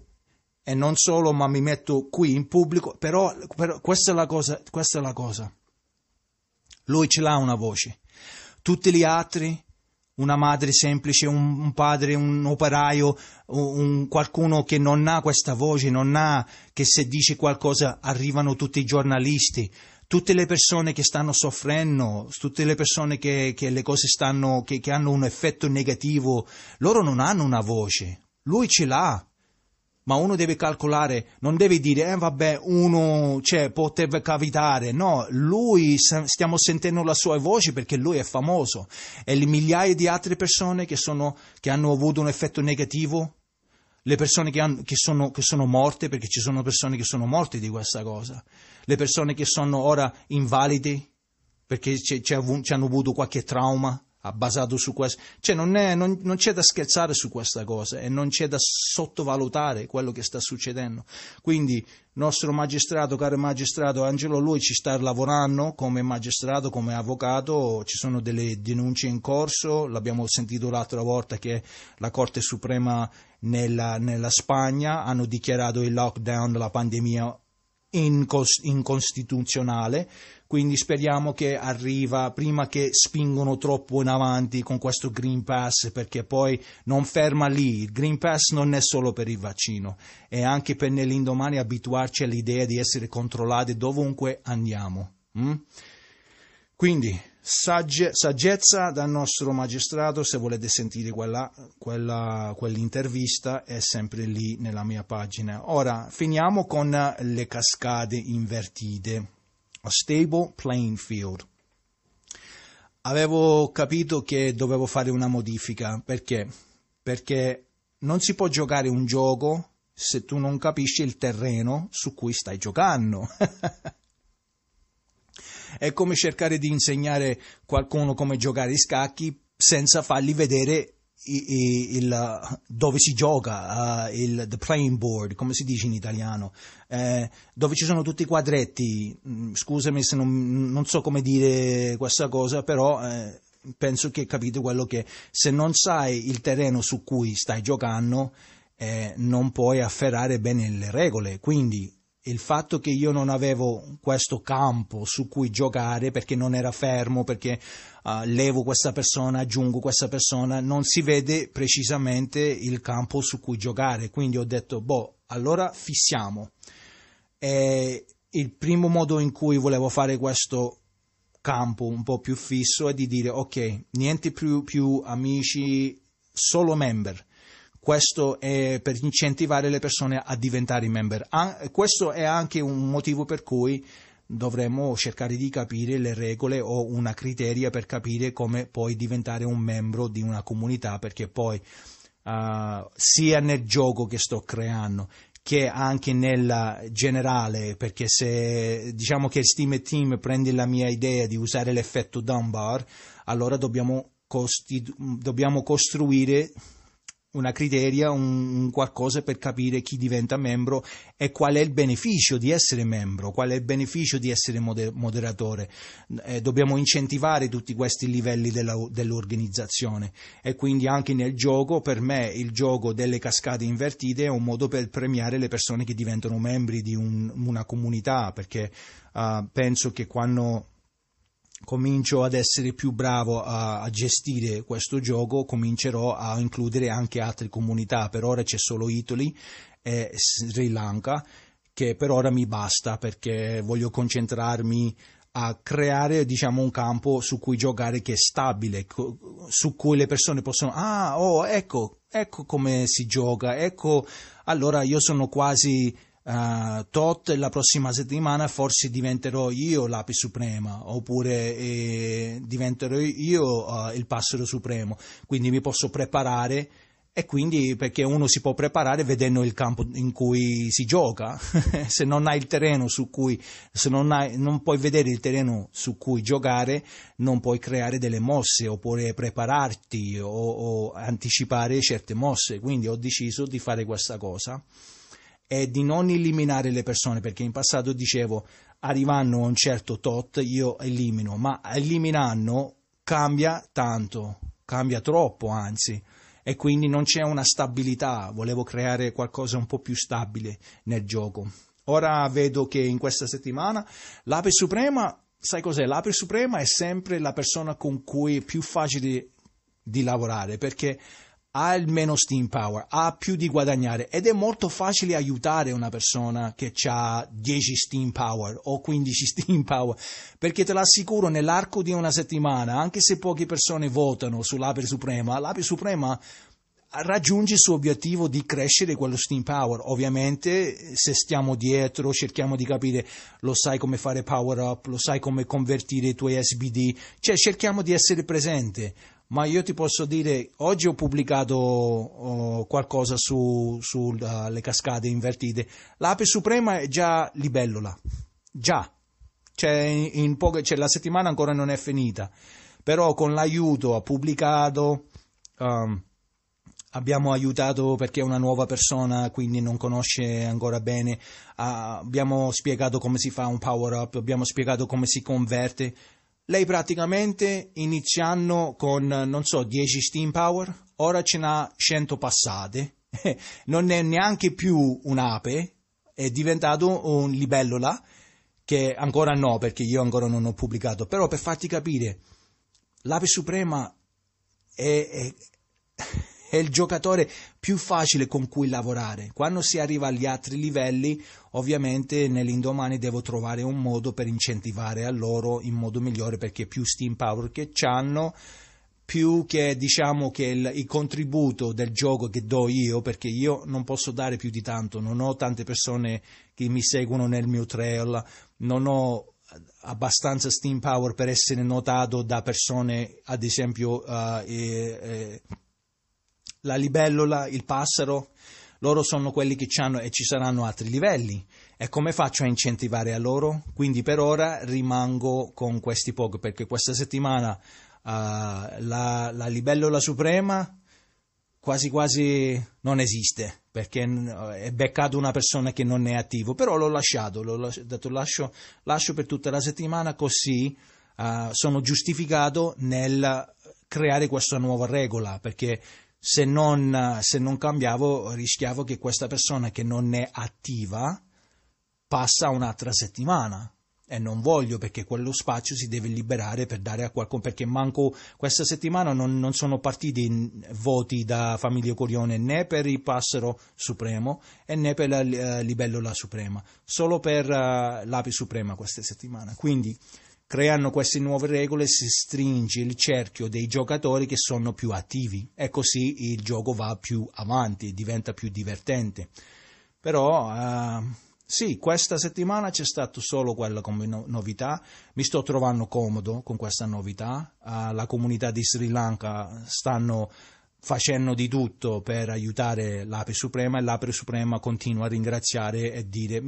e non solo, ma mi metto qui in pubblico, però, però questa, è la cosa, questa è la cosa. Lui ce l'ha una voce. Tutti gli altri, una madre semplice, un, un padre, un operaio, un, un, qualcuno che non ha questa voce, non ha, che se dice qualcosa arrivano tutti i giornalisti, tutte le persone che stanno soffrendo, tutte le persone che, che le cose stanno, che, che hanno un effetto negativo, loro non hanno una voce. Lui ce l'ha ma uno deve calcolare, non deve dire, eh vabbè, uno, cioè, potrebbe capitare, no, lui, stiamo sentendo la sua voce perché lui è famoso, e le migliaia di altre persone che, sono, che hanno avuto un effetto negativo, le persone che, hanno, che, sono, che sono morte, perché ci sono persone che sono morte di questa cosa, le persone che sono ora invalidi, perché ci hanno avuto qualche trauma, basato su questo. Cioè non, è, non, non, c'è da scherzare su questa cosa e non c'è da sottovalutare quello che sta succedendo. Quindi il nostro magistrato, caro magistrato Angelo, lui ci sta lavorando come magistrato, come avvocato, ci sono delle denunce in corso, l'abbiamo sentito l'altra volta che la Corte Suprema nella, nella Spagna hanno dichiarato il lockdown della pandemia incostituzionale, quindi speriamo che arriva prima che spingono troppo in avanti con questo Green Pass perché poi non ferma lì, il Green Pass non è solo per il vaccino, è anche per nell'indomani abituarci all'idea di essere controllati dovunque andiamo. Mm? Quindi sagge, saggezza dal nostro magistrato, se volete sentire quella, quella, quell'intervista è sempre lì nella mia pagina. Ora finiamo con le cascate invertite. A stable playing field. Avevo capito che dovevo fare una modifica perché? Perché non si può giocare un gioco se tu non capisci il terreno su cui stai giocando. È come cercare di insegnare qualcuno come giocare i scacchi senza fargli vedere il, il, dove si gioca, uh, il the playing board, come si dice in italiano, eh, dove ci sono tutti i quadretti. Mm, scusami se non, non so come dire questa cosa, però eh, penso che capite quello che se non sai il terreno su cui stai giocando, eh, non puoi afferrare bene le regole. Quindi il fatto che io non avevo questo campo su cui giocare perché non era fermo, perché uh, levo questa persona, aggiungo questa persona, non si vede precisamente il campo su cui giocare. Quindi ho detto, boh, allora fissiamo. E il primo modo in cui volevo fare questo campo un po' più fisso è di dire, ok, niente più, più amici, solo member questo è per incentivare le persone a diventare member. questo è anche un motivo per cui dovremmo cercare di capire le regole o una criteria per capire come poi diventare un membro di una comunità, perché poi uh, sia nel gioco che sto creando che anche nella generale, perché se diciamo che Steam Team prende la mia idea di usare l'effetto Dunbar, allora dobbiamo, costi- dobbiamo costruire una criteria, un, un, qualcosa per capire chi diventa membro e qual è il beneficio di essere membro, qual è il beneficio di essere moder- moderatore. Eh, dobbiamo incentivare tutti questi livelli della, dell'organizzazione e quindi anche nel gioco, per me il gioco delle cascate invertite è un modo per premiare le persone che diventano membri di un, una comunità, perché uh, penso che quando comincio ad essere più bravo a, a, gestire questo gioco, comincerò a includere anche altre comunità. Per ora c'è solo Italy e Sri Lanka, che per ora mi basta perché voglio concentrarmi a creare diciamo un campo su cui giocare che è stabile, su cui le persone possono ah oh ecco, ecco come si gioca, ecco allora io sono quasi uh, tot la prossima settimana forse diventerò io l'ape suprema oppure eh, diventerò io uh, il passero supremo. Quindi mi posso preparare e quindi perché uno si può preparare vedendo il campo in cui si gioca. Se non hai il terreno su cui se non, hai, non puoi vedere il terreno su cui giocare non puoi creare delle mosse oppure prepararti o, o anticipare certe mosse. Quindi ho deciso di fare questa cosa è di non eliminare le persone, perché in passato dicevo arrivando a un certo tot io elimino, ma eliminando cambia tanto, cambia troppo anzi, e quindi non c'è una stabilità, volevo creare qualcosa un po' più stabile nel gioco. Ora vedo che in questa settimana l'Ape Suprema, sai cos'è? L'Ape Suprema è sempre la persona con cui è più facile di lavorare perché ha meno steam power, ha più di guadagnare ed è molto facile aiutare una persona che ha 10 steam power o 15 steam power, perché te l'assicuro nell'arco di una settimana, anche se poche persone votano sull'Ape Suprema, l'Ape Suprema raggiunge il suo obiettivo di crescere quello steam power. Ovviamente se stiamo dietro, cerchiamo di capire, lo sai come fare power up, lo sai come convertire i tuoi SBD, cioè cerchiamo di essere presente ma io ti posso dire, oggi ho pubblicato oh, qualcosa sulle su, uh, cascate invertite. L'ape suprema è già libellola, già, cioè, poche, cioè, la settimana ancora non è finita, però con l'aiuto ha pubblicato, um, abbiamo aiutato perché è una nuova persona, quindi non conosce ancora bene, uh, abbiamo spiegato come si fa un power up, abbiamo spiegato come si converte lei praticamente iniziando con, non so, 10 steam power, ora ce n'ha 100 passate, non è neanche più un'ape, è diventato un libellola, che ancora no, perché io ancora non ho pubblicato, però per farti capire, l'ape suprema è, è è il giocatore più facile con cui lavorare. Quando si arriva agli altri livelli, ovviamente nell'indomani devo trovare un modo per incentivare a loro in modo migliore perché più steam power che hanno, più che diciamo che il, il, contributo del gioco che do io, perché io non posso dare più di tanto, non ho tante persone che mi seguono nel mio trail, non ho abbastanza steam power per essere notato da persone, ad esempio, uh, eh, eh, la libellola, il passero, loro sono quelli che hanno e ci saranno altri livelli. E come faccio a incentivare a loro? Quindi per ora rimango con questi pochi, perché questa settimana uh, la, la libellola suprema quasi quasi non esiste perché è beccato una persona che non è attivo però l'ho lasciato l'ho lasciato, lascio, lascio per tutta la settimana così uh, sono giustificato nel creare questa nuova regola perché se non, se non cambiavo rischiavo che questa persona che non è attiva passa un'altra settimana. E non voglio perché quello spazio si deve liberare per dare a qualcuno perché manco questa settimana non, non sono partiti voti da Famiglia Corione né per il Passero Supremo e né per la uh, Libellola Suprema. Solo per uh, l'Api Suprema questa settimana quindi Creando queste nuove regole si stringe il cerchio dei giocatori che sono più attivi. E così il gioco va più avanti, diventa più divertente. Però uh, sì, questa settimana c'è stato solo quella come no- novità, mi sto trovando comodo con questa novità, uh, la comunità di Sri Lanka stanno facendo di tutto per aiutare l'Ape Suprema e l'Ape Suprema continua a ringraziare e dire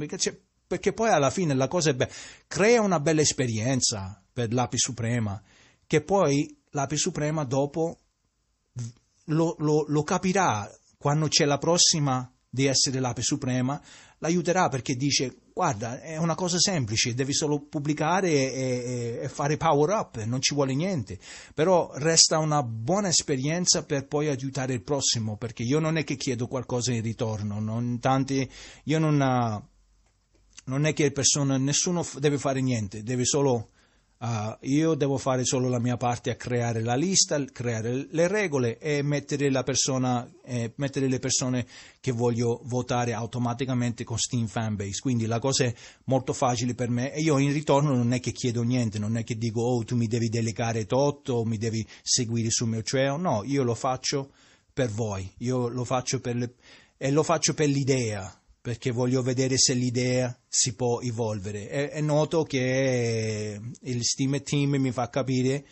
perché poi alla fine la cosa è bella, crea una bella esperienza per l'Api Suprema, che poi l'Api Suprema dopo lo, lo, lo capirà quando c'è la prossima di essere l'Ape Suprema, l'aiuterà perché dice guarda è una cosa semplice, devi solo pubblicare e, e, e, fare power up, non ci vuole niente, però resta una buona esperienza per poi aiutare il prossimo, perché io non è che chiedo qualcosa in ritorno, non, tanti, io non non è che persone, nessuno deve fare niente, deve solo, uh, io devo fare solo la mia parte a creare la lista, creare le regole e mettere, persona, eh, mettere le persone che voglio votare automaticamente con Steam Fanbase. Quindi la cosa è molto facile per me e io in ritorno non è che chiedo niente, non è che dico oh tu mi devi delegare tot o mi devi seguire sul mio trail, no, io lo faccio per voi, io lo faccio per le, e lo faccio per l'idea, perché voglio vedere se l'idea si può evolvere. È, è noto che il Steam Team mi fa capire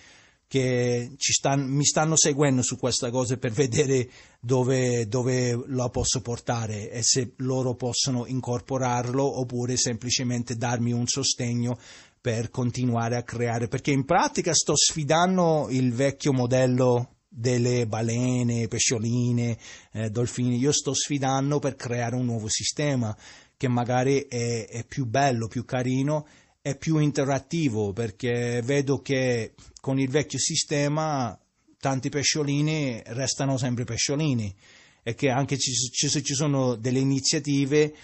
che stanno, mi stanno seguendo su questa cosa per vedere dove, dove, la posso portare e se loro possono incorporarlo oppure semplicemente darmi un sostegno per continuare a creare, perché in pratica sto sfidando il vecchio modello delle balene, pescioline, eh, dolfini. Io sto sfidando per creare un nuovo sistema che magari è, è più bello, più carino e più interattivo perché vedo che con il vecchio sistema tanti pesciolini restano sempre pesciolini e che anche ci, ci, ci sono delle iniziative,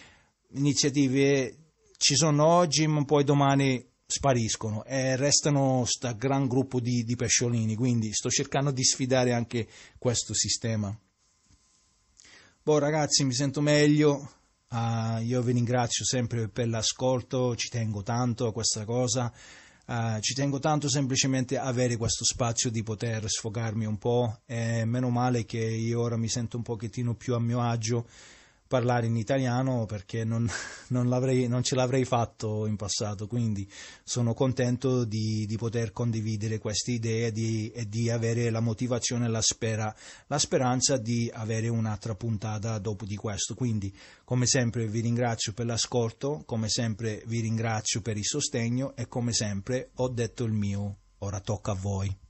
iniziative ci sono oggi ma poi domani spariscono e restano sta gran gruppo di, di pesciolini, quindi sto cercando di sfidare anche questo sistema. Boh ragazzi, mi sento meglio, uh, io vi ringrazio sempre per l'ascolto, ci tengo tanto a questa cosa, uh, ci tengo tanto semplicemente avere questo spazio di poter sfogarmi un po' e meno male che io ora mi sento un pochettino più a mio agio parlare in italiano perché non, non, non, ce l'avrei fatto in passato, quindi sono contento di, di poter condividere queste idee di, e di avere la motivazione e la, spera, la speranza di avere un'altra puntata dopo di questo. Quindi, come sempre, vi ringrazio per l'ascolto, come sempre vi ringrazio per il sostegno e come sempre ho detto il mio, ora tocca a voi.